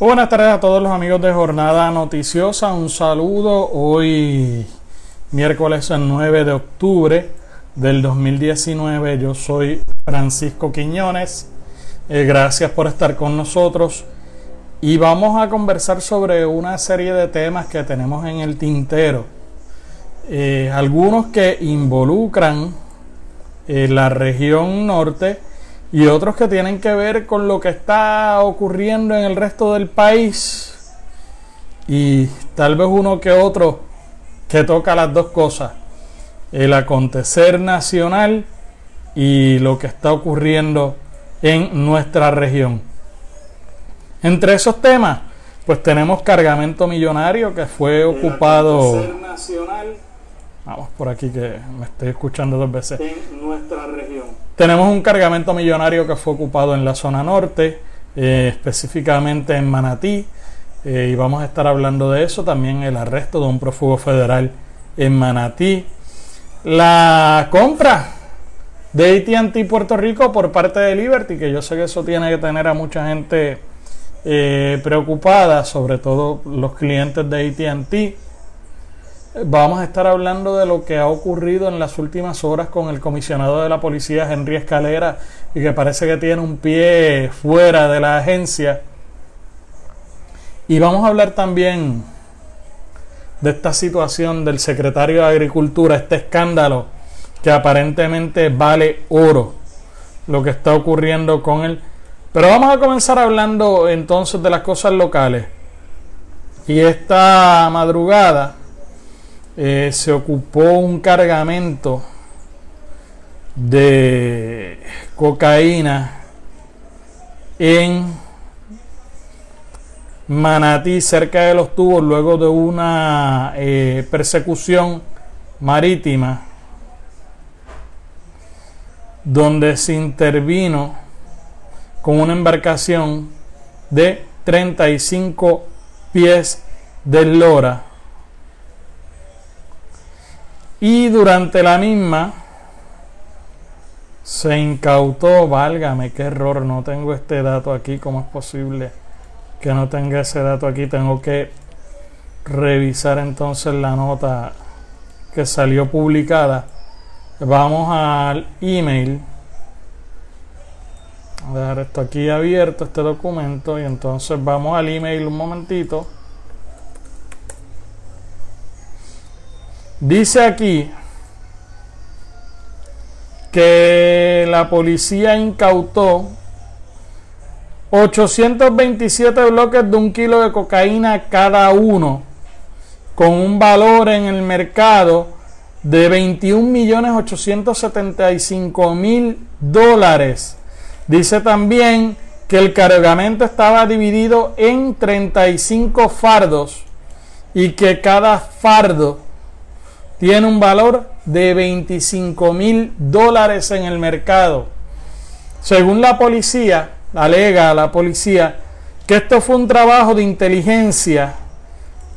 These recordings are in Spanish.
Buenas tardes a todos los amigos de Jornada Noticiosa. Un saludo hoy miércoles 9 de octubre del 2019. Yo soy Francisco Quiñones. Eh, gracias por estar con nosotros. Y vamos a conversar sobre una serie de temas que tenemos en el tintero. Eh, algunos que involucran eh, la región norte y otros que tienen que ver con lo que está ocurriendo en el resto del país y tal vez uno que otro que toca las dos cosas, el acontecer nacional y lo que está ocurriendo en nuestra región. Entre esos temas, pues tenemos cargamento millonario que fue ocupado. Nacional Vamos por aquí que me estoy escuchando dos veces. En nuestra región. Tenemos un cargamento millonario que fue ocupado en la zona norte, eh, específicamente en Manatí, eh, y vamos a estar hablando de eso. También el arresto de un prófugo federal en Manatí. La compra de ATT Puerto Rico por parte de Liberty, que yo sé que eso tiene que tener a mucha gente eh, preocupada, sobre todo los clientes de ATT Vamos a estar hablando de lo que ha ocurrido en las últimas horas con el comisionado de la policía Henry Escalera y que parece que tiene un pie fuera de la agencia. Y vamos a hablar también de esta situación del secretario de Agricultura, este escándalo que aparentemente vale oro lo que está ocurriendo con él. Pero vamos a comenzar hablando entonces de las cosas locales. Y esta madrugada eh, se ocupó un cargamento de cocaína en Manatí, cerca de los tubos, luego de una eh, persecución marítima, donde se intervino con una embarcación de 35 pies de lora y durante la misma se incautó, válgame, qué error, no tengo este dato aquí, ¿cómo es posible que no tenga ese dato aquí? Tengo que revisar entonces la nota que salió publicada. Vamos al email. Voy a esto aquí abierto, este documento, y entonces vamos al email un momentito. Dice aquí que la policía incautó 827 bloques de un kilo de cocaína cada uno, con un valor en el mercado de 21.875.000 dólares. Dice también que el cargamento estaba dividido en 35 fardos y que cada fardo tiene un valor de 25 mil dólares en el mercado. Según la policía, alega la policía que esto fue un trabajo de inteligencia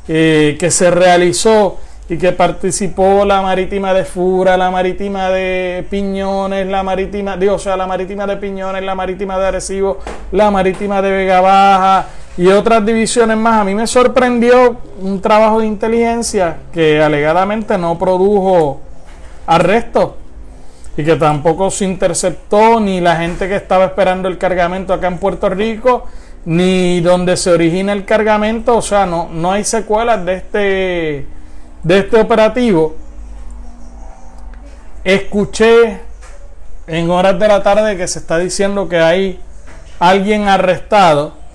eh, que se realizó y que participó la marítima de Fura, la marítima de Piñones, la marítima, digo, o sea, la marítima de Piñones, la marítima de Arecibo, la marítima de Vega Baja, y otras divisiones más. A mí me sorprendió un trabajo de inteligencia que alegadamente no produjo arresto y que tampoco se interceptó ni la gente que estaba esperando el cargamento acá en Puerto Rico ni donde se origina el cargamento, o sea, no, no hay secuelas de este, de este operativo. Escuché en horas de la tarde que se está diciendo que hay alguien arrestado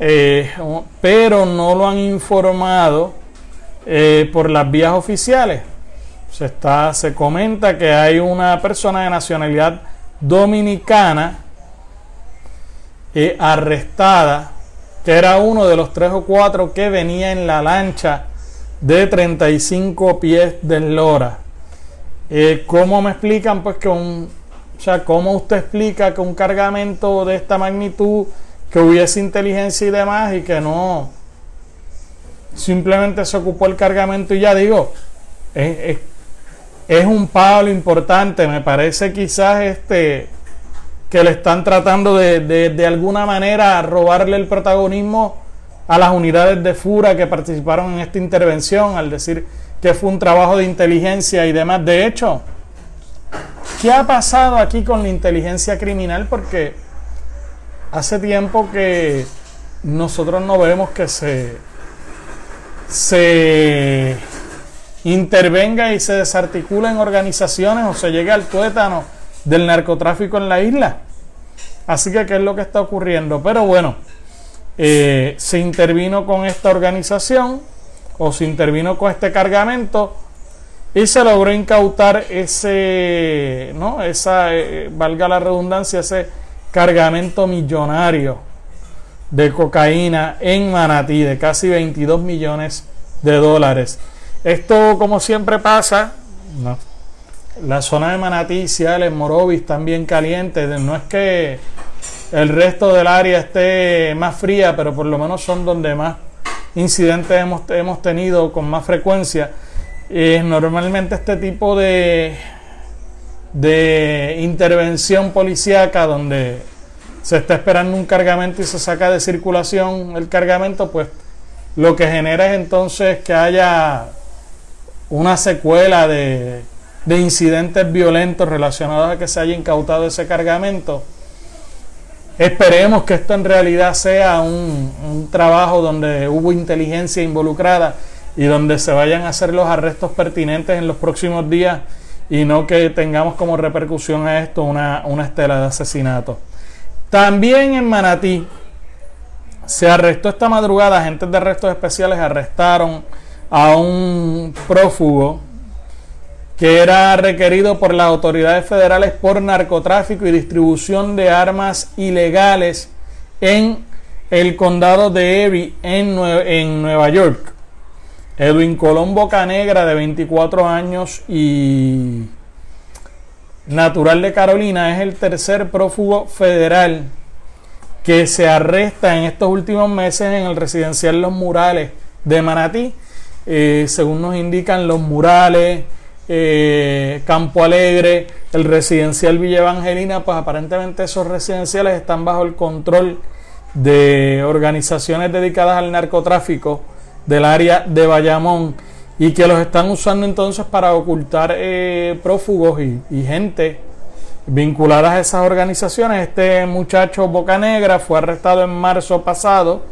eh, pero no lo han informado eh, por las vías oficiales. Se, está, se comenta que hay una persona de nacionalidad dominicana eh, arrestada, que era uno de los tres o cuatro que venía en la lancha de 35 pies de lora. ¿Cómo me explican? Pues que un, o sea, ¿cómo usted explica que un cargamento de esta magnitud que hubiese inteligencia y demás y que no simplemente se ocupó el cargamento y ya digo, es, un palo importante, me parece quizás este que le están tratando de, de, alguna manera robarle el protagonismo a las unidades de FURA que participaron en esta intervención al decir que fue un trabajo de inteligencia y demás. De hecho, ¿qué ha pasado aquí con la inteligencia criminal? Porque hace tiempo que nosotros no vemos que se, se intervenga y se desarticula en organizaciones o se llegue al tuétano del narcotráfico en la isla. Así que, ¿qué es lo que está ocurriendo? Pero bueno, eh, se intervino con esta organización o se intervino con este cargamento y se logró incautar ese, ¿no? Esa, eh, valga la redundancia, ese cargamento millonario de cocaína en Manatí de casi 22 millones de dólares. Esto, como siempre pasa, la zona de Manatí, Ciales, Morovis también caliente. No es que el resto del área esté más fría, pero por lo menos son donde más incidentes hemos, hemos tenido con más frecuencia. normalmente este tipo de, de intervención policíaca donde se está esperando un cargamento y se saca de circulación el cargamento, pues lo que genera es entonces que haya una secuela de, de incidentes violentos relacionados a que se haya incautado ese cargamento. Esperemos que esto en realidad sea un, un, trabajo donde hubo inteligencia involucrada y donde se vayan a hacer los arrestos pertinentes en los próximos días y no que tengamos como repercusión a esto una, una estela de asesinato. También en Manatí se arrestó esta madrugada, agentes de arrestos especiales arrestaron a un prófugo que era requerido por las autoridades federales por narcotráfico y distribución de armas ilegales en el condado de Erie en, Nueva York. Edwin Colombo Canegra, de 24 años y natural de Carolina, es el tercer prófugo federal que se arresta en estos últimos meses en el residencial Los Murales de Manatí. Eh, según nos indican los murales, eh, Campo Alegre, el residencial Villa Evangelina, pues aparentemente esos residenciales están bajo el control de organizaciones dedicadas al narcotráfico del área de Bayamón y que los están usando entonces para ocultar eh, prófugos y, gente vinculadas a esas organizaciones. Este muchacho Boca Negra fue arrestado en marzo pasado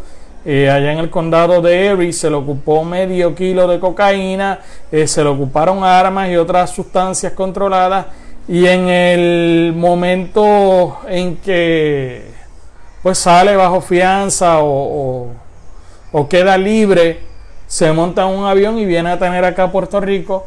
eh, allá en el condado de Erie se le ocupó medio kilo de cocaína, eh, se le ocuparon armas y otras sustancias controladas. Y en el momento en que pues sale bajo fianza o, queda libre, se monta un avión y viene a tener acá a Puerto Rico.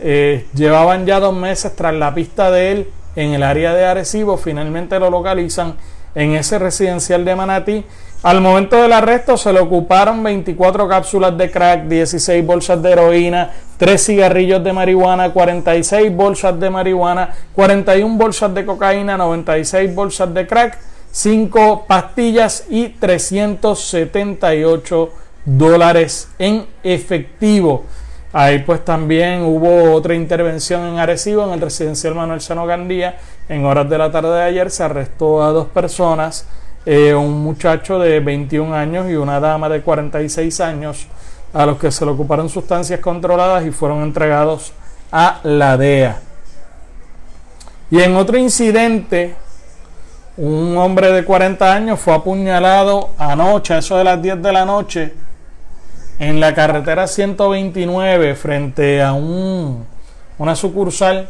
Eh, llevaban ya dos meses tras la pista de él en el área de Arecibo, finalmente lo localizan en ese residencial de Manatí al momento del arresto se le ocuparon 24 cápsulas de crack, 16 bolsas de heroína, 3 cigarrillos de marihuana, 46 bolsas de marihuana, 41 bolsas de cocaína, 96 bolsas de crack, 5 pastillas y 378 dólares en efectivo. Ahí pues también hubo otra intervención en Arecibo, en el residencial Manuel Sano Gandía. En horas de la tarde de ayer se arrestó a dos personas eh, un muchacho de 21 años y una dama de 46 años a los que se le ocuparon sustancias controladas y fueron entregados a la DEA. Y en otro incidente, un hombre de 40 años fue apuñalado anoche, a eso de las 10 de la noche, en la carretera 129 frente a un, una sucursal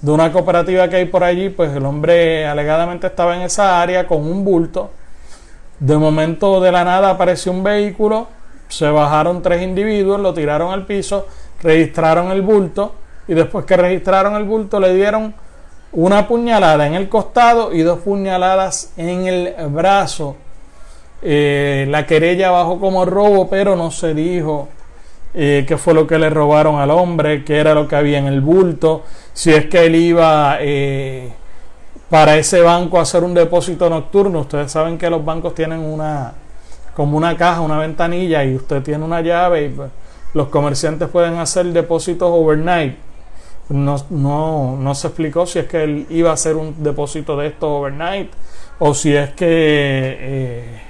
de una cooperativa que hay por allí, pues el hombre alegadamente estaba en esa área con un bulto. De momento de la nada apareció un vehículo, se bajaron tres individuos, lo tiraron al piso, registraron el bulto y después que registraron el bulto le dieron una puñalada en el costado y dos puñaladas en el brazo. Eh, la querella bajó como robo, pero no se dijo eh, qué fue lo que le robaron al hombre, qué era lo que había en el bulto, si es que él iba eh, para ese banco a hacer un depósito nocturno. Ustedes saben que los bancos tienen una como una caja, una ventanilla y usted tiene una llave y pues, los comerciantes pueden hacer depósitos overnight. no, no, no, se explicó si es que él iba a hacer un depósito de esto overnight o si es que eh,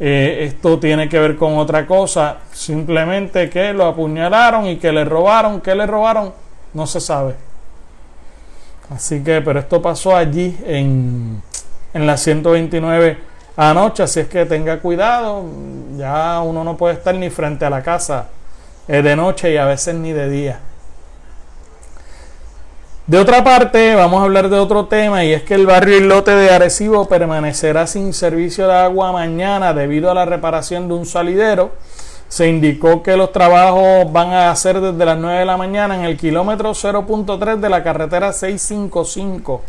eh, esto tiene que ver con otra cosa. Simplemente que lo apuñalaron y que le robaron. ¿Qué le robaron? No se sabe. Así que, pero esto pasó allí en, en la 129 anoche. Así es que tenga cuidado. Ya uno no puede estar ni frente a la casa eh, de noche y a veces ni de día. De otra parte, vamos a hablar de otro tema y es que el barrio Islote de Arecibo permanecerá sin servicio de agua mañana debido a la reparación de un salidero. Se indicó que los trabajos van a hacer desde las 9 de la mañana en el kilómetro 0.3 de la carretera 655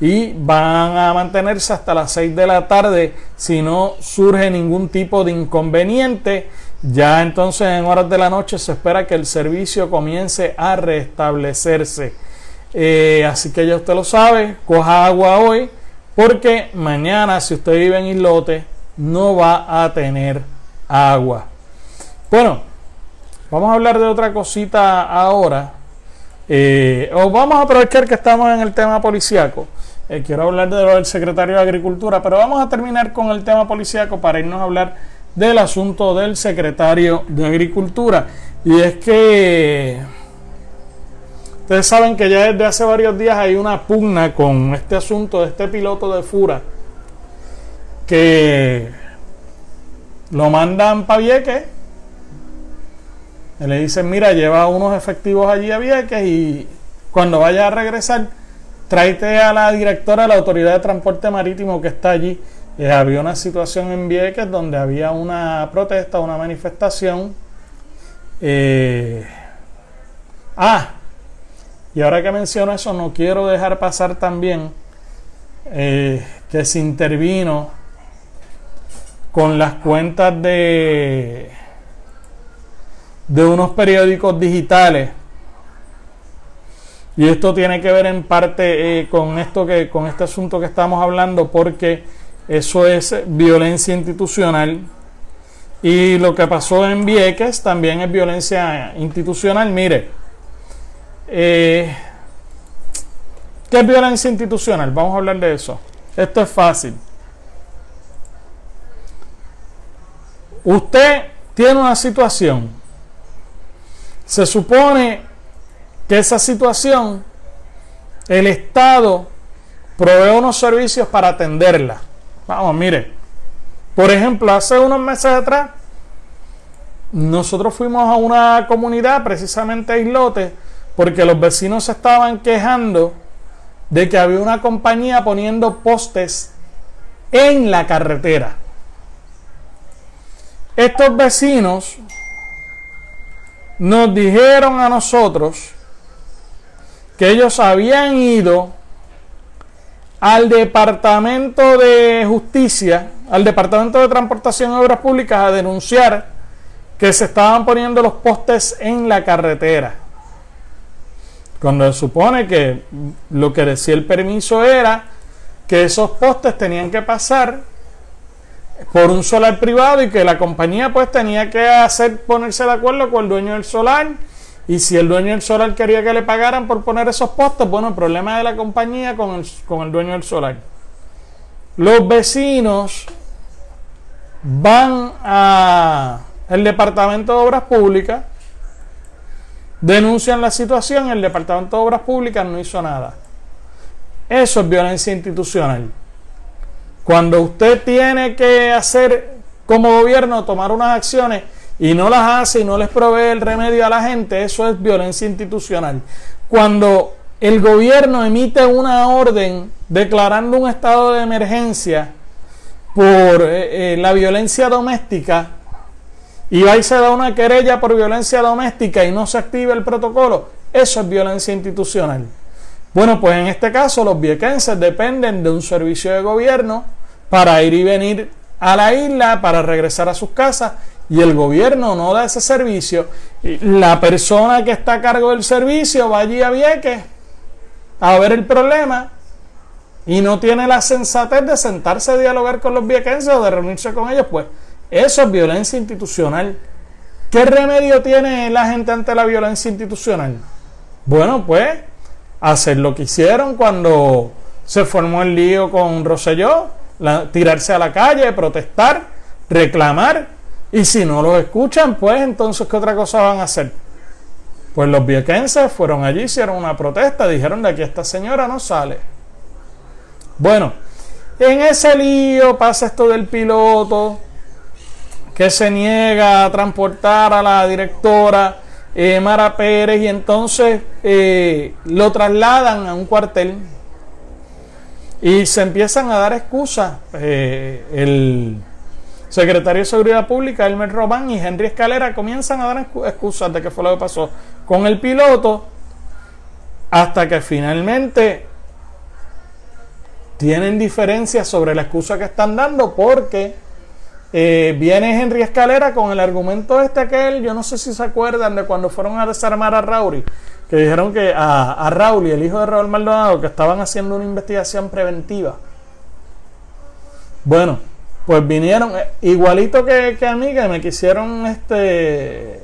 y van a mantenerse hasta las 6 de la tarde si no surge ningún tipo de inconveniente. Ya entonces en horas de la noche se espera que el servicio comience a restablecerse. Eh, así que ya usted lo sabe, coja agua hoy, porque mañana, si usted vive en Islote, no va a tener agua. Bueno, vamos a hablar de otra cosita ahora. Eh, o vamos a aprovechar que estamos en el tema policiaco. Eh, quiero hablar de lo del secretario de Agricultura, pero vamos a terminar con el tema policiaco para irnos a hablar del asunto del secretario de Agricultura. Y es que Ustedes saben que ya desde hace varios días hay una pugna con este asunto de este piloto de Fura que lo mandan para Vieques. Le dicen, mira, lleva unos efectivos allí a Vieques y cuando vaya a regresar, tráete a la directora de la Autoridad de Transporte Marítimo que está allí. Había una situación en Vieques donde había una protesta, una manifestación. Eh, ah, y ahora que menciono eso, no quiero dejar pasar también eh, que se intervino con las cuentas de, de unos periódicos digitales. Y esto tiene que ver en parte eh, con esto que, con este asunto que estamos hablando, porque eso es violencia institucional. Y lo que pasó en Vieques también es violencia institucional. Mire, eh, ¿Qué es violencia institucional? Vamos a hablar de eso. Esto es fácil. Usted tiene una situación. Se supone que esa situación, el Estado provee unos servicios para atenderla. Vamos, mire. Por ejemplo, hace unos meses atrás, nosotros fuimos a una comunidad, precisamente a Islote, porque los vecinos se estaban quejando de que había una compañía poniendo postes en la carretera. Estos vecinos nos dijeron a nosotros que ellos habían ido al Departamento de Justicia, al Departamento de Transportación y Obras Públicas a denunciar que se estaban poniendo los postes en la carretera. Cuando se supone que lo que decía el permiso era que esos postes tenían que pasar por un solar privado y que la compañía pues tenía que hacer ponerse de acuerdo con el dueño del solar y si el dueño del solar quería que le pagaran por poner esos postes, bueno, el problema de la compañía con el, con el dueño del solar. Los vecinos van a el departamento de obras públicas denuncian la situación, el Departamento de Obras Públicas no hizo nada. Eso es violencia institucional. Cuando usted tiene que hacer como gobierno, tomar unas acciones y no las hace y no les provee el remedio a la gente, eso es violencia institucional. Cuando el gobierno emite una orden declarando un estado de emergencia por eh, eh, la violencia doméstica, y y se da una querella por violencia doméstica y no se activa el protocolo, eso es violencia institucional. Bueno, pues en este caso los viequenses dependen de un servicio de gobierno para ir y venir a la isla, para regresar a sus casas, y el gobierno no da ese servicio. La persona que está a cargo del servicio va allí a Vieques a ver el problema y no tiene la sensatez de sentarse a dialogar con los viequenses o de reunirse con ellos, pues eso es violencia institucional. ¿Qué remedio tiene la gente ante la violencia institucional? Bueno, pues hacer lo que hicieron cuando se formó el lío con Rosselló, tirarse a la calle, protestar, reclamar, y si no los escuchan, pues entonces, ¿qué otra cosa van a hacer? Pues los viequenses fueron allí, hicieron una protesta, dijeron de aquí esta señora no sale. Bueno, en ese lío pasa esto del piloto que se niega a transportar a la directora eh, Mara Pérez y entonces eh, lo trasladan a un cuartel y se empiezan a dar excusas. Eh, el secretario de Seguridad Pública, Elmer Román y Henry Escalera comienzan a dar excusas de qué fue lo que pasó con el piloto hasta que finalmente tienen diferencias sobre la excusa que están dando porque eh, viene Henry Escalera con el argumento este aquel, yo no sé si se acuerdan de cuando fueron a desarmar a Rauri, que dijeron que a, a el hijo de Raúl Maldonado que estaban haciendo una investigación preventiva. Bueno, pues vinieron eh, igualito que, que a mí, que me quisieron este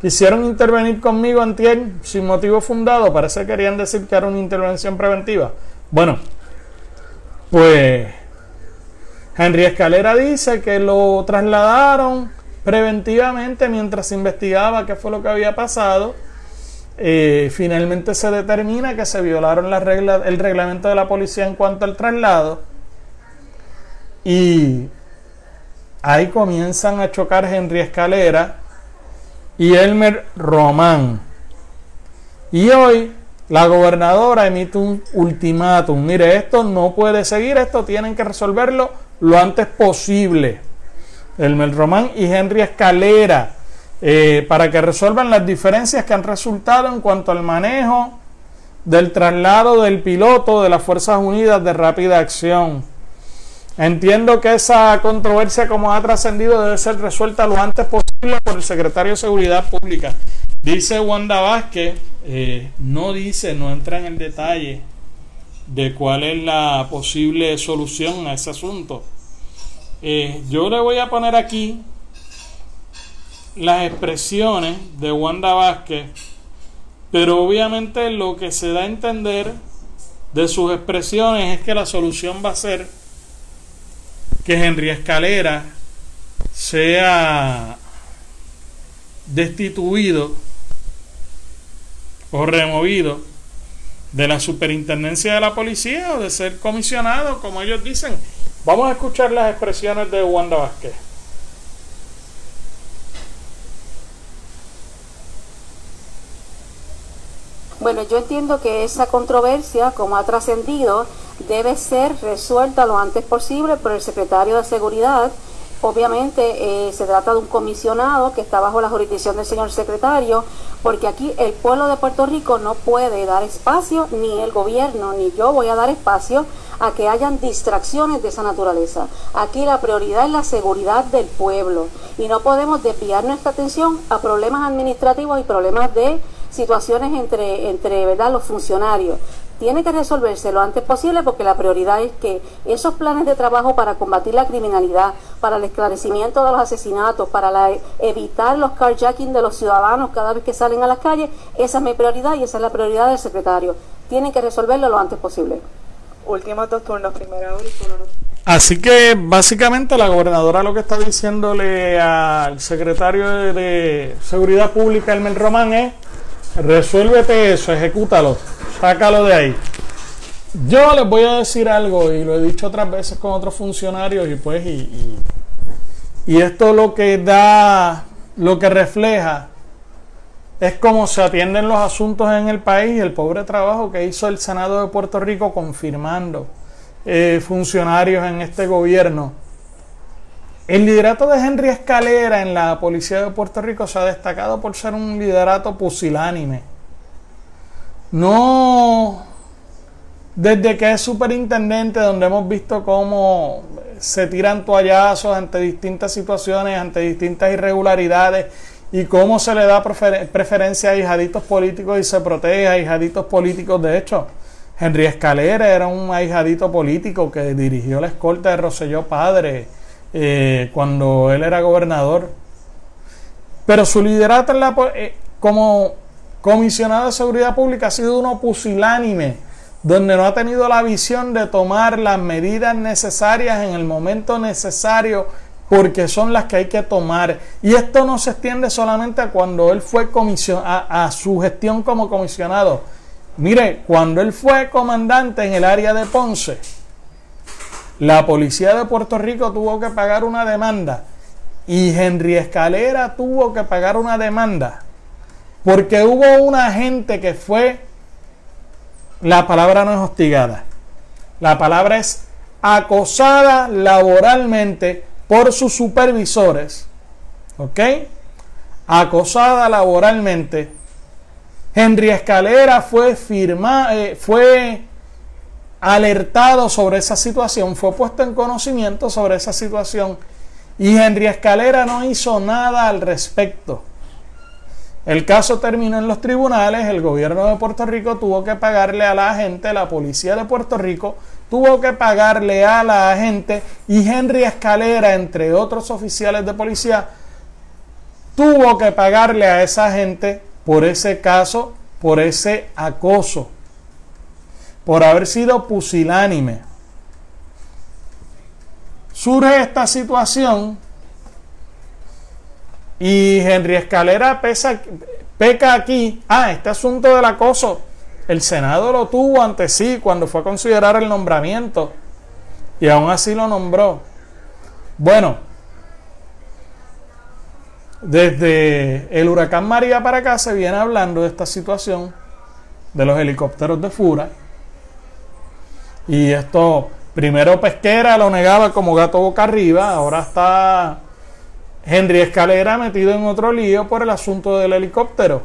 quisieron intervenir conmigo antier sin motivo fundado, parece que querían decir que era una intervención preventiva. Bueno, pues Henry Escalera dice que lo trasladaron preventivamente mientras se investigaba qué fue lo que había pasado. Eh, finalmente se determina que se violaron las reglas, el reglamento de la policía en cuanto al traslado. Y ahí comienzan a chocar Henry Escalera y Elmer Román. Y hoy la gobernadora emite un ultimátum. Mire, esto no puede seguir, esto tienen que resolverlo lo antes posible. Elmer Román y Henry Escalera, eh, para que resuelvan las diferencias que han resultado en cuanto al manejo del traslado del piloto de las Fuerzas Unidas de Rápida Acción. Entiendo que esa controversia como ha trascendido debe ser resuelta lo antes posible por el secretario de Seguridad Pública. Dice Wanda Vázquez, eh, no dice, no entra en el detalle de cuál es la posible solución a ese asunto. Eh, yo le voy a poner aquí las expresiones de Wanda Vázquez, pero obviamente lo que se da a entender de sus expresiones es que la solución va a ser que Henry Escalera sea destituido o removido de la superintendencia de la policía o de ser comisionado, como ellos dicen. Vamos a escuchar las expresiones de Wanda Vázquez. Bueno, yo entiendo que esa controversia, como ha trascendido, debe ser resuelta lo antes posible por el secretario de Seguridad. Obviamente eh, se trata de un comisionado que está bajo la jurisdicción del señor secretario, porque aquí el pueblo de Puerto Rico no puede dar espacio, ni el gobierno, ni yo voy a dar espacio a que hayan distracciones de esa naturaleza. Aquí la prioridad es la seguridad del pueblo y no podemos desviar nuestra atención a problemas administrativos y problemas de situaciones entre, entre ¿verdad? los funcionarios tiene que resolverse lo antes posible porque la prioridad es que esos planes de trabajo para combatir la criminalidad, para el esclarecimiento de los asesinatos, para evitar los carjacking de los ciudadanos cada vez que salen a las calles, esa es mi prioridad y esa es la prioridad del secretario. Tienen que resolverlo lo antes posible. Últimos dos turnos, primera hora y Así que básicamente la gobernadora lo que está diciéndole al secretario de, Seguridad Pública, Elmer Román, es resuélvete eso, ejecútalo. Sácalo de ahí. Yo les voy a decir algo y lo he dicho otras veces con otros funcionarios y pues y, y, esto lo que da, lo que refleja es cómo se atienden los asuntos en el país y el pobre trabajo que hizo el Senado de Puerto Rico confirmando eh, funcionarios en este gobierno. El liderato de Henry Escalera en la Policía de Puerto Rico se ha destacado por ser un liderato pusilánime no desde que es superintendente, donde hemos visto cómo se tiran toallazos ante distintas situaciones, ante distintas irregularidades y cómo se le da preferencia a hijaditos políticos y se protege a hijaditos políticos. De hecho, Henry Escalera era un ahijadito político que dirigió la escolta de Roselló Padre eh, cuando él era gobernador. Pero su liderato eh, como comisionado de seguridad pública ha sido uno pusilánime, donde no ha tenido la visión de tomar las medidas necesarias en el momento necesario porque son las que hay que tomar. Y esto no se extiende solamente a cuando él fue a, a su gestión como comisionado. Mire, cuando él fue comandante en el área de Ponce, la policía de Puerto Rico tuvo que pagar una demanda y Henry Escalera tuvo que pagar una demanda porque hubo una gente que fue, la palabra no es hostigada, la palabra es acosada laboralmente por sus supervisores, ¿ok? Acosada laboralmente. Henry Escalera fue firma, eh, fue alertado sobre esa situación, fue puesto en conocimiento sobre esa situación y Henry Escalera no hizo nada al respecto. El caso terminó en los tribunales, el gobierno de Puerto Rico tuvo que pagarle a la gente, la policía de Puerto Rico tuvo que pagarle a la gente y Henry Escalera, entre otros oficiales de policía, tuvo que pagarle a esa gente por ese caso, por ese acoso, por haber sido pusilánime. Surge esta situación y Henry Escalera peca aquí. Ah, este asunto del acoso el Senado lo tuvo ante sí cuando fue a considerar el nombramiento y aún así lo nombró. Bueno, desde el huracán María para acá se viene hablando de esta situación de los helicópteros de Fura. Y esto, primero Pesquera lo negaba como gato boca arriba, ahora está Henry Escalera metido en otro lío por el asunto del helicóptero.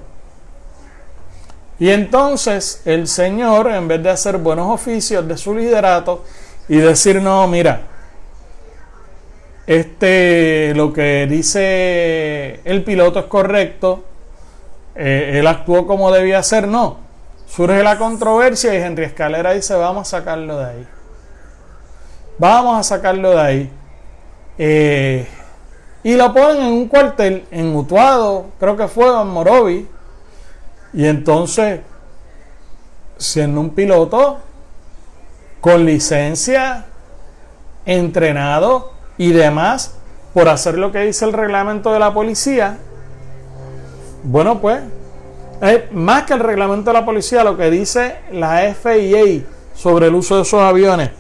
Y entonces el Señor, en vez de hacer buenos oficios de su liderato y decir, no, mira, este, lo que dice el piloto es correcto, eh, él actuó como debía hacer, no. Surge la controversia y Henry Escalera dice, vamos a sacarlo de ahí. Vamos a sacarlo de ahí. Eh, y lo ponen en un cuartel en Utuado, creo que fue en Morovi, y entonces, siendo un piloto con licencia, entrenado y demás, por hacer lo que dice el reglamento de la policía, bueno, pues, más que el reglamento de la policía, lo que dice la FIA sobre el uso de esos aviones,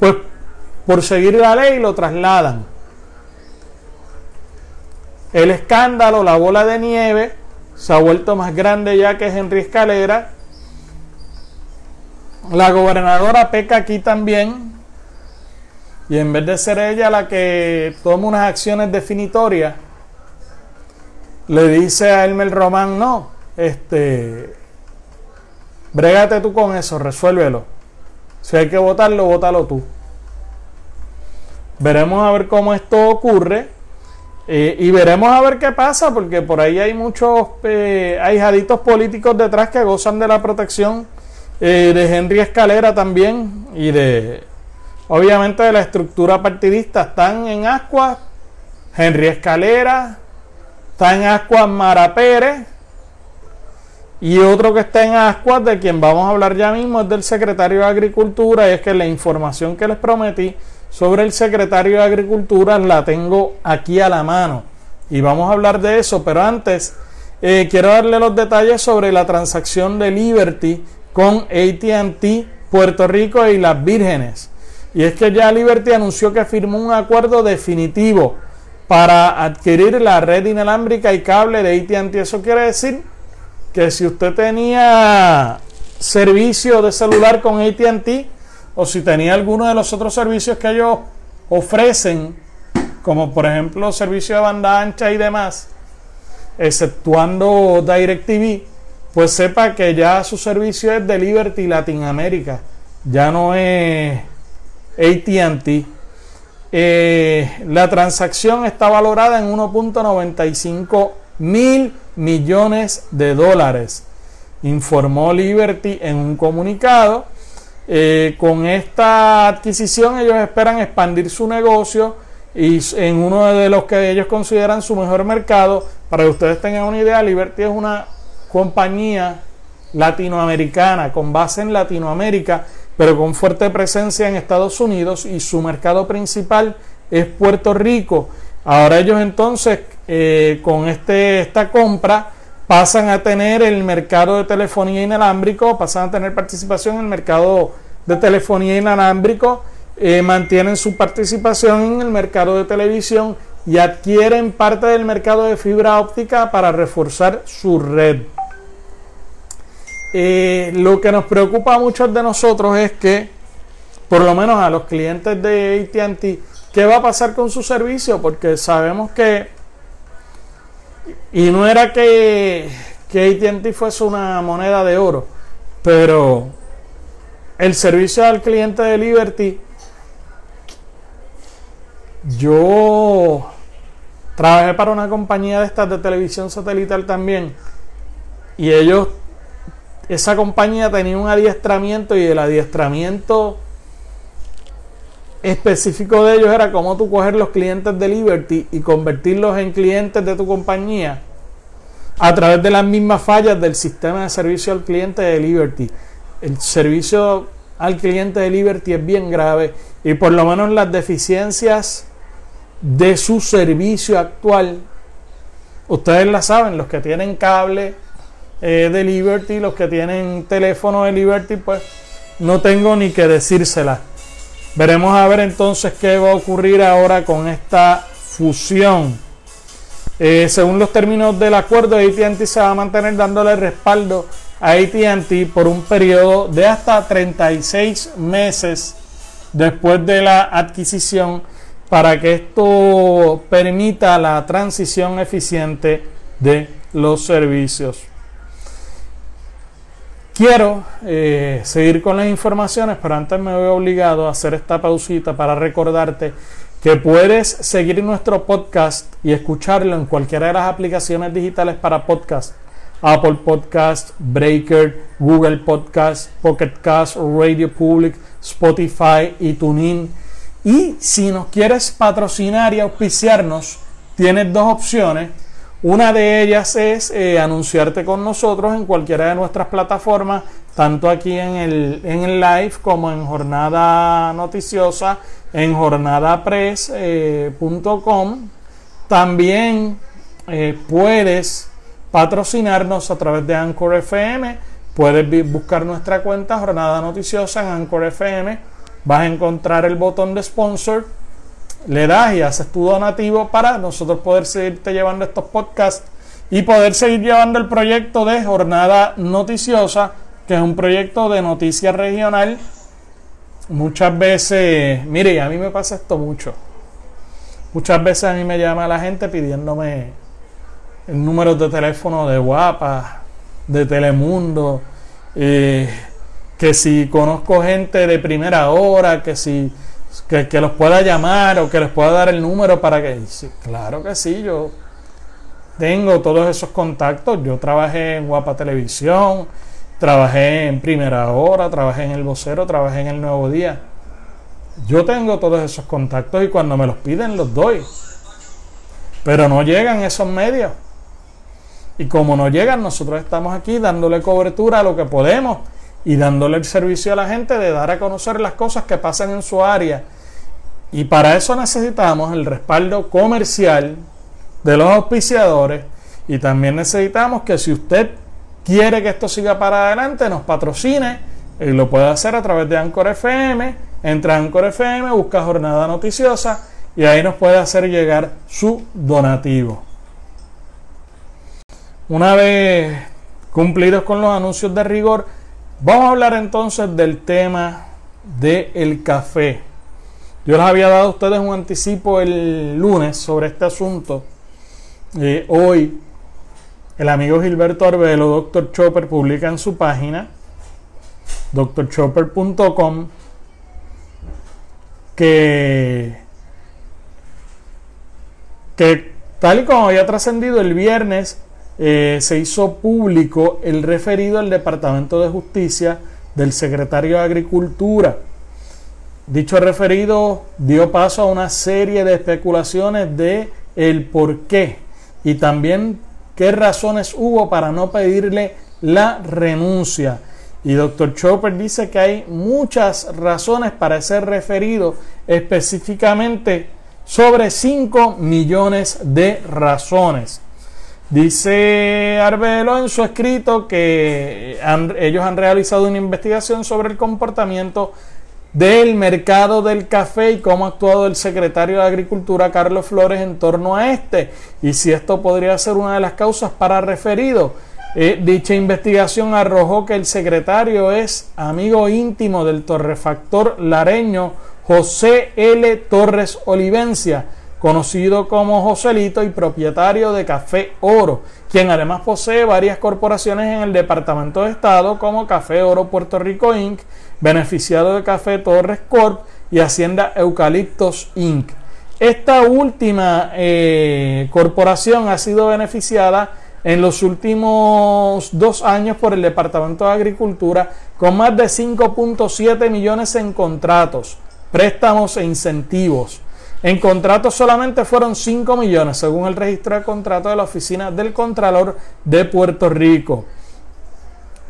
pues por seguir la ley lo trasladan. El escándalo, la bola de nieve, se ha vuelto más grande ya que Henry Escalera. La gobernadora peca aquí también. Y en vez de ser ella la que toma unas acciones definitorias, le dice a Elmer Román, no, este, brégate tú con eso, resuélvelo. Si hay que votarlo, vótalo tú. Veremos a ver cómo esto ocurre. Eh, y veremos a ver qué pasa, porque por ahí hay muchos eh, ahijaditos políticos detrás que gozan de la protección eh, de Henry Escalera también y de, obviamente, de la estructura partidista. Están en Ascuas, Henry Escalera, está en Ascuas Mara Pérez. Y otro que está en Ascuas, de quien vamos a hablar ya mismo, es del secretario de Agricultura, y es que la información que les prometí sobre el secretario de Agricultura la tengo aquí a la mano. Y vamos a hablar de eso, pero antes eh, quiero darle los detalles sobre la transacción de Liberty con ATT Puerto Rico y las Vírgenes. Y es que ya Liberty anunció que firmó un acuerdo definitivo para adquirir la red inalámbrica y cable de ATT. Eso quiere decir que si usted tenía servicio de celular con ATT, o si tenía alguno de los otros servicios que ellos ofrecen, como por ejemplo servicio de banda ancha y demás, exceptuando DirecTV, pues sepa que ya su servicio es de Liberty Latinoamérica, ya no es ATT. Eh, la transacción está valorada en 1.95 mil millones de dólares, informó Liberty en un comunicado eh, con esta adquisición ellos esperan expandir su negocio y en uno de los que ellos consideran su mejor mercado. Para que ustedes tengan una idea, Liberty es una compañía latinoamericana con base en Latinoamérica, pero con fuerte presencia en Estados Unidos y su mercado principal es Puerto Rico. Ahora ellos entonces eh, con este, esta compra pasan a tener el mercado de telefonía inalámbrico, pasan a tener participación en el mercado de telefonía inalámbrico eh, mantienen su participación en el mercado de televisión y adquieren parte del mercado de fibra óptica para reforzar su red. Eh, lo que nos preocupa a muchos de nosotros es que, por lo menos a los clientes de ATT, ¿qué va a pasar con su servicio? Porque sabemos que, y no era que, que ATT fuese una moneda de oro, pero el servicio al cliente de Liberty yo trabajé para una compañía de estas de televisión satelital también. Y ellos, esa compañía tenía un adiestramiento y el adiestramiento específico de ellos era cómo tú coger los clientes de Liberty y convertirlos en clientes de tu compañía a través de las mismas fallas del sistema de servicio al cliente de Liberty. El servicio al cliente de Liberty es bien grave y por lo menos las deficiencias de su servicio actual. Ustedes la saben, los que tienen cable eh, de Liberty, los que tienen teléfono de Liberty, pues no tengo ni que decírsela. Veremos a ver entonces qué va a ocurrir ahora con esta fusión. Eh, según los términos del acuerdo, ATT se va a mantener dándole respaldo a ATT por un periodo de hasta 36 meses después de la adquisición para que esto permita la transición eficiente de los servicios. Quiero eh, seguir con las informaciones, pero antes me voy obligado a hacer esta pausita para recordarte que puedes seguir nuestro podcast y escucharlo en cualquiera de las aplicaciones digitales para podcast. Apple Podcast, Breaker, Google Podcast, Pocket Cast, Radio Public, Spotify y TuneIn y si nos quieres patrocinar y auspiciarnos, tienes dos opciones. Una de ellas es eh, anunciarte con nosotros en cualquiera de nuestras plataformas, tanto aquí en el, en el live como en Jornada Noticiosa, en jornadapress.com. Eh, También eh, puedes patrocinarnos a través de Anchor FM. Puedes buscar nuestra cuenta Jornada Noticiosa en Anchor FM vas a encontrar el botón de sponsor, le das y haces tu donativo para nosotros poder seguirte llevando estos podcasts y poder seguir llevando el proyecto de Jornada Noticiosa, que es un proyecto de noticia regional. Muchas veces, mire, a mí me pasa esto mucho. Muchas veces a mí me llama la gente pidiéndome el número de teléfono de Guapa, de Telemundo. Eh, que si conozco gente de primera hora, que si que, los pueda llamar o que les pueda dar el número para que... claro que sí, yo tengo todos esos contactos. Yo trabajé en Guapa Televisión, trabajé en Primera Hora, trabajé en El Vocero, trabajé en El Nuevo Día. Yo tengo todos esos contactos y cuando me los piden los doy. Pero no llegan esos medios. Y como no llegan, nosotros estamos aquí dándole cobertura a lo que podemos y dándole el servicio a la gente de dar a conocer las cosas que pasan en su área. Y para eso necesitamos el respaldo comercial de los auspiciadores y también necesitamos que si usted quiere que esto siga para adelante, nos patrocine y lo puede hacer a través de Anchor FM. Entra a Anchor FM, busca Jornada Noticiosa y ahí nos puede hacer llegar su donativo. Una vez cumplidos con los anuncios de rigor, Vamos a hablar entonces del tema del café. Yo les había dado a ustedes un anticipo el lunes sobre este asunto. Eh, hoy el amigo Gilberto Arbelo, Dr. Chopper, publica en su página drchopper.com que, que tal y como había trascendido el viernes eh, se hizo público el referido al Departamento de Justicia del secretario de Agricultura. dicho referido dio paso a una serie de especulaciones de el por qué y también qué razones hubo para no pedirle la renuncia. Y doctor Chopper dice que hay muchas razones para ser referido, específicamente sobre 5 millones de razones. Dice Arbelo en su escrito que ellos han realizado una investigación sobre el comportamiento del mercado del café y cómo ha actuado el secretario de Agricultura Carlos Flores en torno a este y si esto podría ser una de las causas para referido. Eh, dicha investigación arrojó que el secretario es amigo íntimo del torrefactor lareño José L. Torres Olivencia, conocido como Joselito y propietario de Café Oro, quien además posee varias corporaciones en el Departamento de Estado como Café Oro Puerto Rico Inc., beneficiado de Café Torres Corp y Hacienda Eucaliptos Inc. Esta última eh, corporación ha sido beneficiada en los últimos dos años por el Departamento de Agricultura con más de 5.7 millones en contratos, préstamos e incentivos. En contratos solamente fueron 5 millones, según el registro de contratos de la Oficina del Contralor de Puerto Rico.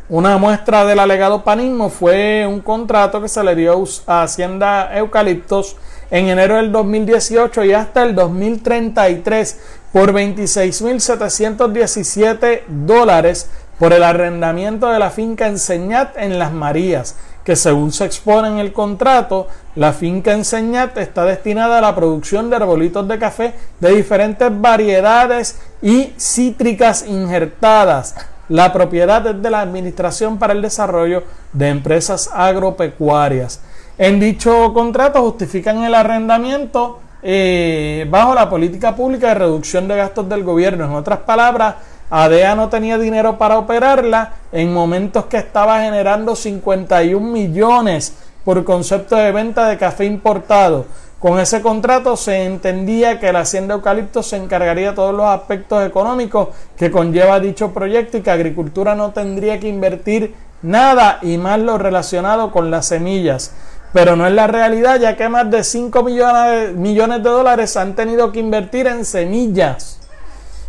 Una muestra del alegado panismo fue un contrato que se le dio a Hacienda Eucaliptos en enero del 2018 y hasta el 2033 por 26.717 dólares por el arrendamiento de la finca Enseñat en Las Marías, que según se expone en el contrato, la finca Enseñat está destinada a la producción de arbolitos de café de diferentes variedades y cítricas injertadas. La propiedad es de la Administración para el Desarrollo de Empresas Agropecuarias. En dicho contrato justifican el arrendamiento eh, bajo la política pública de reducción de gastos del gobierno. En otras palabras, ADEA no tenía dinero para operarla en momentos que estaba generando 51 millones por concepto de venta de café importado. Con ese contrato se entendía que la Hacienda Eucalipto se encargaría de todos los aspectos económicos que conlleva dicho proyecto y que Agricultura no tendría que invertir nada y más lo relacionado con las semillas pero no es la realidad, ya que más de 5 millones, millones de dólares han tenido que invertir en semillas.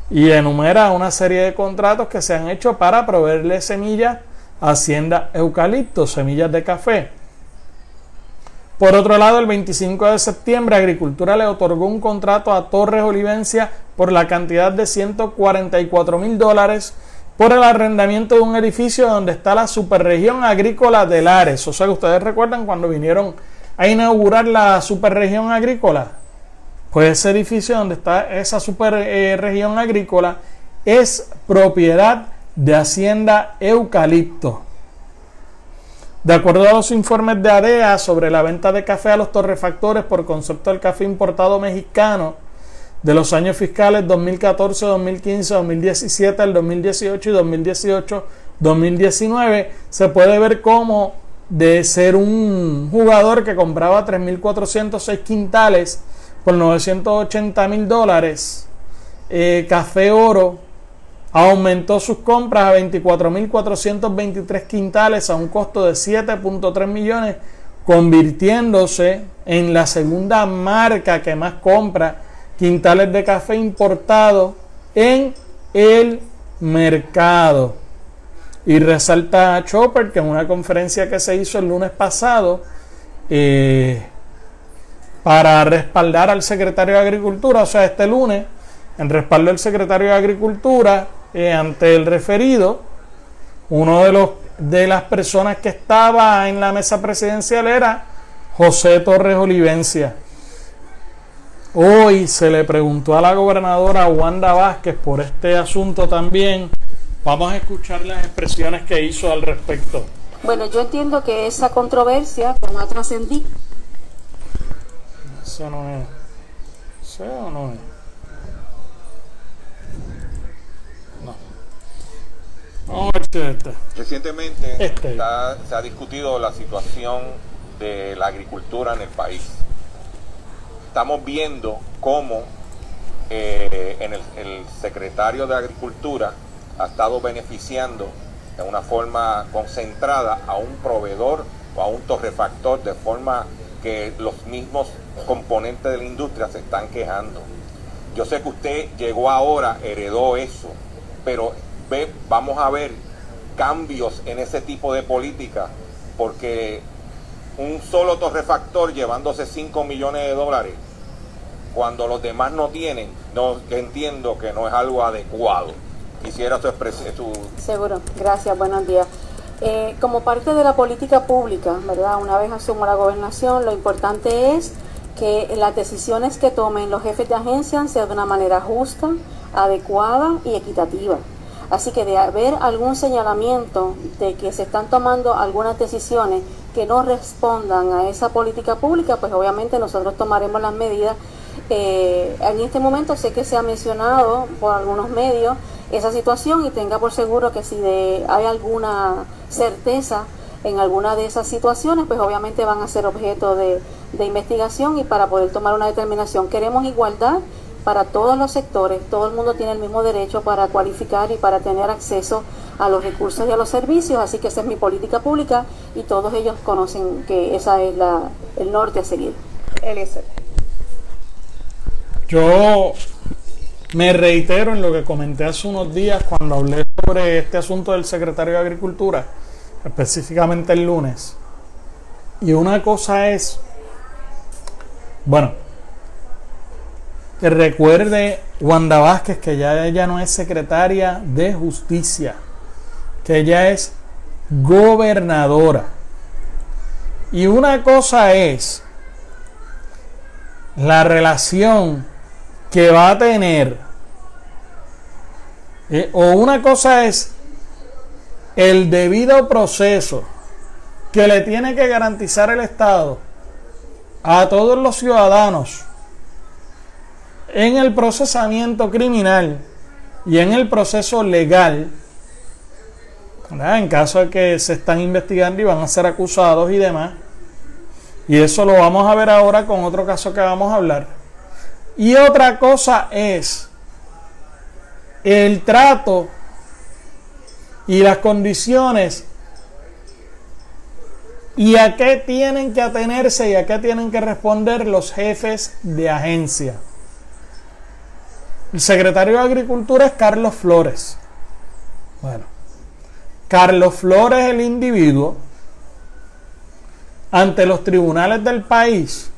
Y enumera una serie de contratos que se han hecho para proveerle semillas a Hacienda Eucalipto, semillas de café. Por otro lado, el 25 de septiembre, Agricultura le otorgó un contrato a Torres Olivencia por la cantidad de 144 mil dólares por el arrendamiento de un edificio donde está la superregión agrícola de Lares. O sea, ustedes recuerdan cuando vinieron a inaugurar la superregión agrícola. Pues ese edificio donde está esa superregión agrícola es propiedad de Hacienda Eucalipto. De acuerdo a los informes de ADEA sobre la venta de café a los torrefactores por concepto del café importado mexicano, de los años fiscales 2014, 2015, 2017, el 2018 y 2018, 2019, se puede ver cómo de ser un jugador que compraba 3.406 quintales por 980 mil dólares, eh, Café Oro aumentó sus compras a 24.423 quintales a un costo de 7.3 millones, convirtiéndose en la segunda marca que más compra quintales de café importado en el mercado. Y resalta Chopper que en una conferencia que se hizo el lunes pasado eh, para respaldar al secretario de Agricultura, o sea, este lunes, en respaldo del secretario de Agricultura eh, ante el referido, uno de los de las personas que estaba en la mesa presidencial era José Torres Olivencia. Hoy se le preguntó a la gobernadora Wanda Vázquez por este asunto también. Vamos a escuchar las expresiones que hizo al respecto. Bueno, yo entiendo que esa controversia, como ha trascendido. Eso no es. ¿Sí o no es? No. Vamos a ver este. Recientemente este. se ha discutido la situación de la agricultura en el país estamos viendo cómo eh, en el, secretario de Agricultura ha estado beneficiando de una forma concentrada a un proveedor o a un torrefactor de forma que los mismos componentes de la industria se están quejando. Yo sé que usted llegó ahora, heredó eso, pero ve, vamos a ver cambios en ese tipo de política, porque un solo torrefactor llevándose 5 millones de dólares, cuando los demás no tienen, no entiendo que no es algo adecuado. Quisiera su expresión. Seguro, gracias, buenos días. Eh, como parte de la política pública, ¿verdad? Una vez asumo la gobernación, lo importante es que las decisiones que tomen los jefes de agencia sean de una manera justa, adecuada y equitativa. Así que de haber algún señalamiento de que se están tomando algunas decisiones que no respondan a esa política pública, pues obviamente nosotros tomaremos las medidas. Eh, en este momento sé que se ha mencionado por algunos medios esa situación y tenga por seguro que si hay alguna certeza en alguna de esas situaciones, pues obviamente van a ser objeto de, de investigación y para poder tomar una determinación. Queremos igualdad para todos los sectores, todo el mundo tiene el mismo derecho para cualificar y para tener acceso a los recursos y a los servicios, así que esa es mi política pública y todos ellos conocen que esa es la, el norte a seguir. Eliezer. Yo me reitero en lo que comenté hace unos días cuando hablé sobre este asunto del secretario de Agricultura, específicamente el lunes. Y una cosa es, bueno, que recuerde Wanda Vázquez que ya ella no es secretaria de justicia, que ella es gobernadora. Y una cosa es la relación que va a tener, eh, o una cosa es el debido proceso que le tiene que garantizar el Estado a todos los ciudadanos en el procesamiento criminal y en el proceso legal, en caso de que se están investigando y van a ser acusados y demás, y eso lo vamos a ver ahora con otro caso que vamos a hablar. Y otra cosa es el trato y las condiciones y a qué tienen que atenerse y a qué tienen que responder los jefes de agencia. El secretario de Agricultura es Carlos Flores. Bueno, Carlos Flores es el individuo ante los tribunales del país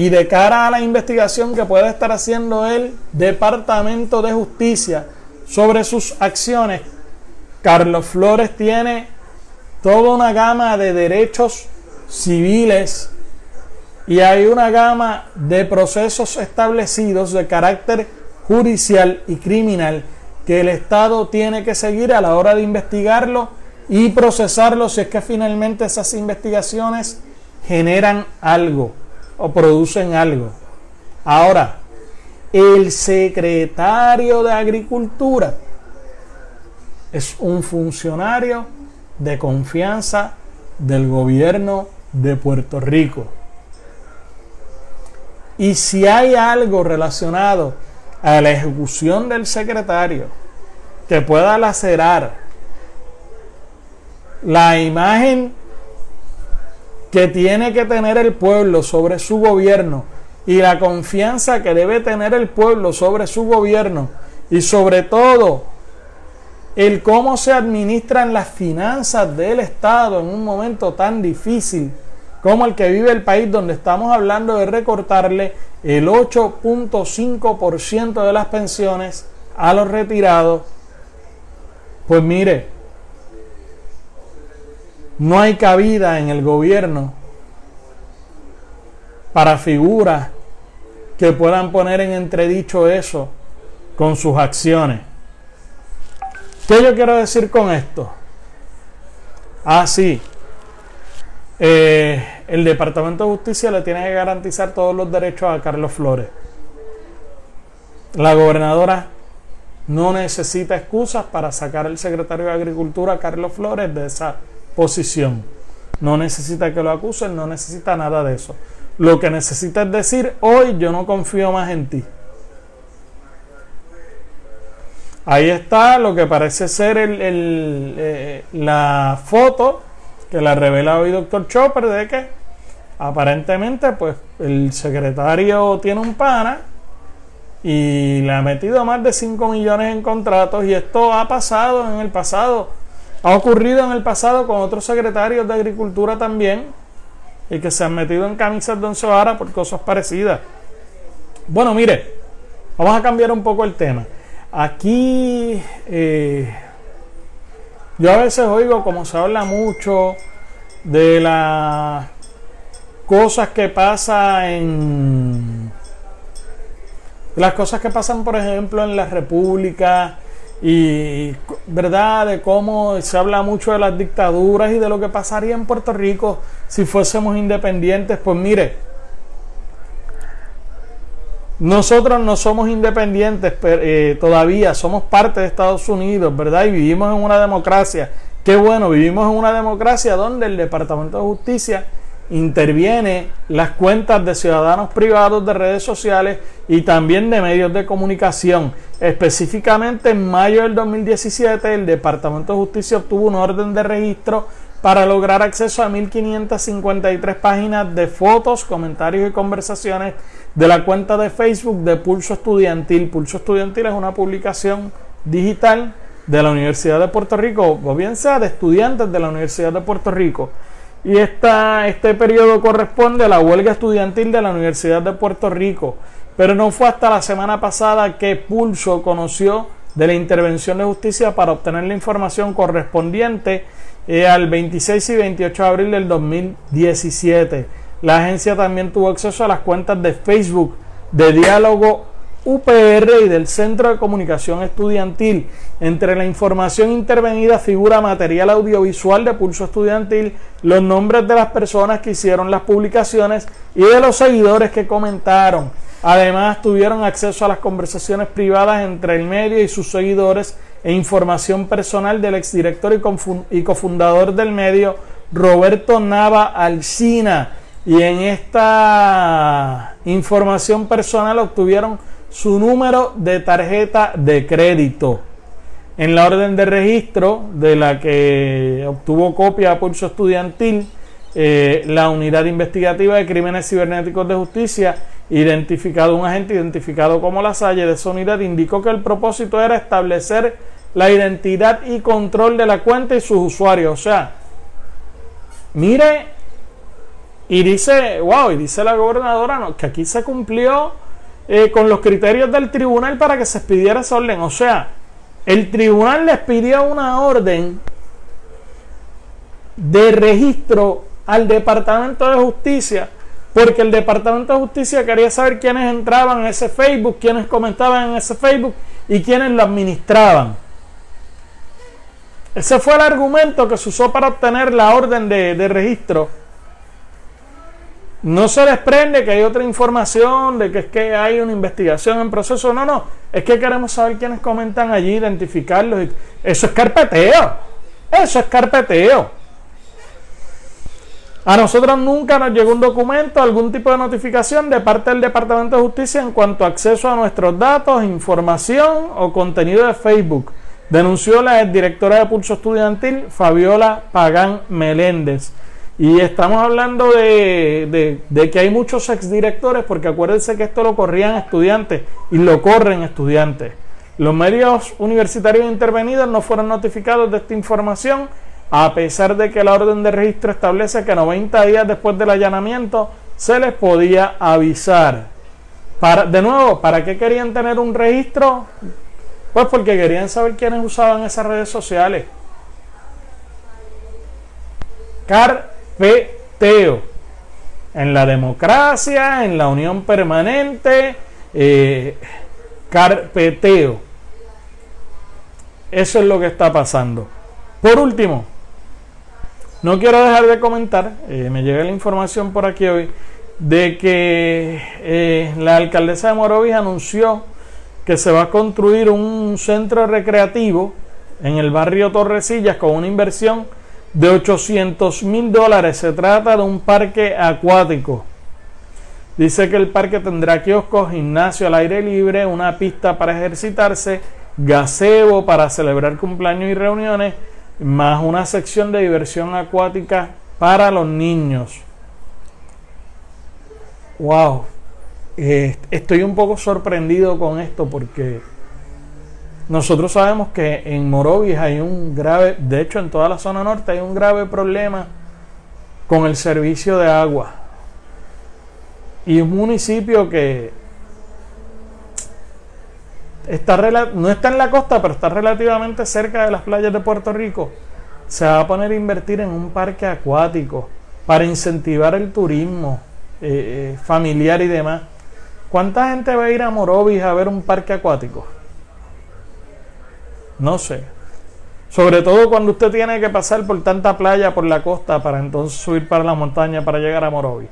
y de cara a la investigación que puede estar haciendo el Departamento de Justicia sobre sus acciones, Carlos Flores tiene toda una gama de derechos civiles y hay una gama de procesos establecidos de carácter judicial y criminal que el Estado tiene que seguir a la hora de investigarlo y procesarlo si es que finalmente esas investigaciones generan algo o producen algo. Ahora, el secretario de Agricultura es un funcionario de confianza del gobierno de Puerto Rico. Y si hay algo relacionado a la ejecución del secretario que pueda lacerar la imagen que tiene que tener el pueblo sobre su gobierno y la confianza que debe tener el pueblo sobre su gobierno y sobre todo el cómo se administran las finanzas del Estado en un momento tan difícil como el que vive el país donde estamos hablando de recortarle el 8.5% de las pensiones a los retirados, pues mire, no hay cabida en el gobierno para figuras que puedan poner en entredicho eso con sus acciones. ¿Qué yo quiero decir con esto? Ah, sí, eh, el Departamento de Justicia le tiene que garantizar todos los derechos a Carlos Flores. La gobernadora no necesita excusas para sacar al secretario de Agricultura, Carlos Flores, de esa posición. No necesita que lo acusen, no necesita nada de eso. Lo que necesita es decir, hoy yo no confío más en ti. Ahí está lo que parece ser el, eh, la foto que la revela hoy Doctor Chopper de que aparentemente pues el secretario tiene un pana y le ha metido más de 5 millones en contratos y esto ha pasado en el pasado, ha ocurrido en el pasado con otros secretarios de agricultura también y que se han metido en camisas de once por cosas parecidas. Bueno, mire, vamos a cambiar un poco el tema. Aquí eh, yo a veces oigo como se habla mucho de las cosas que pasan en las cosas que pasan por ejemplo en la república y verdad de cómo se habla mucho de las dictaduras y de lo que pasaría en Puerto Rico si fuésemos independientes pues mire nosotros no somos independientes eh, todavía, somos parte de Estados Unidos, ¿verdad? Y vivimos en una democracia. Qué bueno, vivimos en una democracia donde el Departamento de Justicia interviene las cuentas de ciudadanos privados de redes sociales y también de medios de comunicación. Específicamente en mayo del 2017 el Departamento de Justicia obtuvo un orden de registro para lograr acceso a 1.553 páginas de fotos, comentarios y conversaciones de la cuenta de Facebook de Pulso Estudiantil. Pulso Estudiantil es una publicación digital de la Universidad de Puerto Rico, o bien sea de estudiantes de la Universidad de Puerto Rico. Y esta, este periodo corresponde a la huelga estudiantil de la Universidad de Puerto Rico. Pero no fue hasta la semana pasada que Pulso conoció de la intervención de justicia para obtener la información correspondiente eh, al 26 y 28 de abril del 2017. La agencia también tuvo acceso a las cuentas de Facebook de Diálogo UPR y del Centro de Comunicación Estudiantil. Entre la información intervenida figura material audiovisual de Pulso Estudiantil, los nombres de las personas que hicieron las publicaciones y de los seguidores que comentaron. Además, tuvieron acceso a las conversaciones privadas entre el medio y sus seguidores e información personal del exdirector y cofundador del medio, Roberto Nava Alcina y en esta información personal obtuvieron su número de tarjeta de crédito. En la orden de registro de la que obtuvo copia Pulso Estudiantil, eh, la Unidad Investigativa de Crímenes Cibernéticos de Justicia, identificado un agente identificado como La Salle de esa unidad, indicó que el propósito era establecer la identidad y control de la cuenta y sus usuarios. O sea, mire y dice, wow, y dice la gobernadora que aquí se cumplió eh, con los criterios del tribunal para que se expidiera esa orden. O sea, el tribunal les pidió una orden de registro al Departamento de Justicia, porque el Departamento de Justicia quería saber quiénes entraban en ese Facebook, quiénes comentaban en ese Facebook y quiénes lo administraban. Ese fue el argumento que se usó para obtener la orden de, de registro no se desprende que hay otra información, de que es que hay una investigación en proceso. No, no. Es que queremos saber quiénes comentan allí, identificarlos. Eso es carpeteo. Eso es carpeteo. A nosotros nunca nos llegó un documento, algún tipo de notificación de parte del Departamento de Justicia en cuanto a acceso a nuestros datos, información o contenido de Facebook. Denunció la directora de Pulso Estudiantil, Fabiola Pagán Meléndez. Y estamos hablando de, que hay muchos exdirectores, porque acuérdense que esto lo corrían estudiantes y lo corren estudiantes. Los medios universitarios intervenidos no fueron notificados de esta información, a pesar de que la orden de registro establece que 90 días después del allanamiento se les podía avisar. Para, de nuevo, ¿para qué querían tener un registro? Pues porque querían saber quiénes usaban esas redes sociales. Car carpeteo. En la democracia, en la unión permanente, eh, carpeteo. Eso es lo que está pasando. Por último, no quiero dejar de comentar, eh, me llega la información por aquí hoy, de que eh, la alcaldesa de Morovis anunció que se va a construir un centro recreativo en el barrio Torrecillas con una inversión de 800 mil dólares. Se trata de un parque acuático. Dice que el parque tendrá kioscos, gimnasio al aire libre, una pista para ejercitarse, gazebo para celebrar cumpleaños y reuniones, más una sección de diversión acuática para los niños. wow, eh, estoy un poco sorprendido con esto porque nosotros sabemos que en Morovis hay un grave, de hecho en toda la zona norte hay un grave problema con el servicio de agua. Y un municipio que está no está en la costa, pero está relativamente cerca de las playas de Puerto Rico, se va a poner a invertir en un parque acuático para incentivar el turismo eh, eh, familiar y demás. ¿Cuánta gente va a ir a Morovis a ver un parque acuático? No sé. Sobre todo cuando usted tiene que pasar por tanta playa por la costa para entonces subir para la montaña para llegar a Morovis.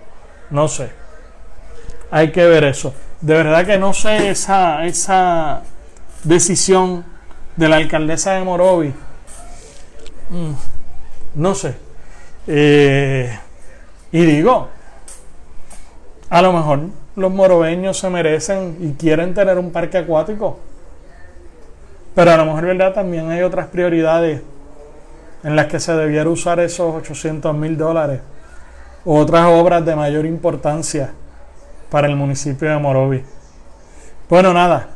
No sé. Hay que ver eso. De verdad que no sé esa, esa decisión de la alcaldesa de Morovis. Mm, no sé. Eh, y digo, a lo mejor los morobeños se merecen y quieren tener un parque acuático. Pero a lo mejor, ¿verdad? También hay otras prioridades en las que se debiera usar esos 800 mil dólares. O otras obras de mayor importancia para el municipio de Morovi. Bueno, nada.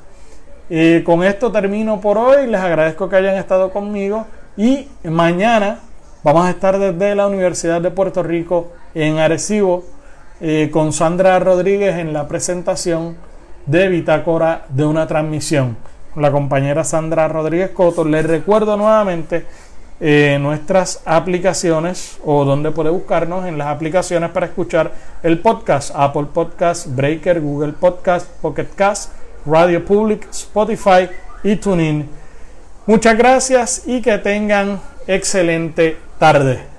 Eh, con esto termino por hoy. Les agradezco que hayan estado conmigo. Y mañana vamos a estar desde la Universidad de Puerto Rico en Arecibo eh, con Sandra Rodríguez en la presentación de Bitácora de una transmisión. La compañera Sandra Rodríguez Coto. Les recuerdo nuevamente eh, nuestras aplicaciones o donde puede buscarnos en las aplicaciones para escuchar el podcast, Apple Podcast, Breaker, Google Podcast, Pocket Cast, Radio Public, Spotify y TuneIn. Muchas gracias y que tengan excelente tarde.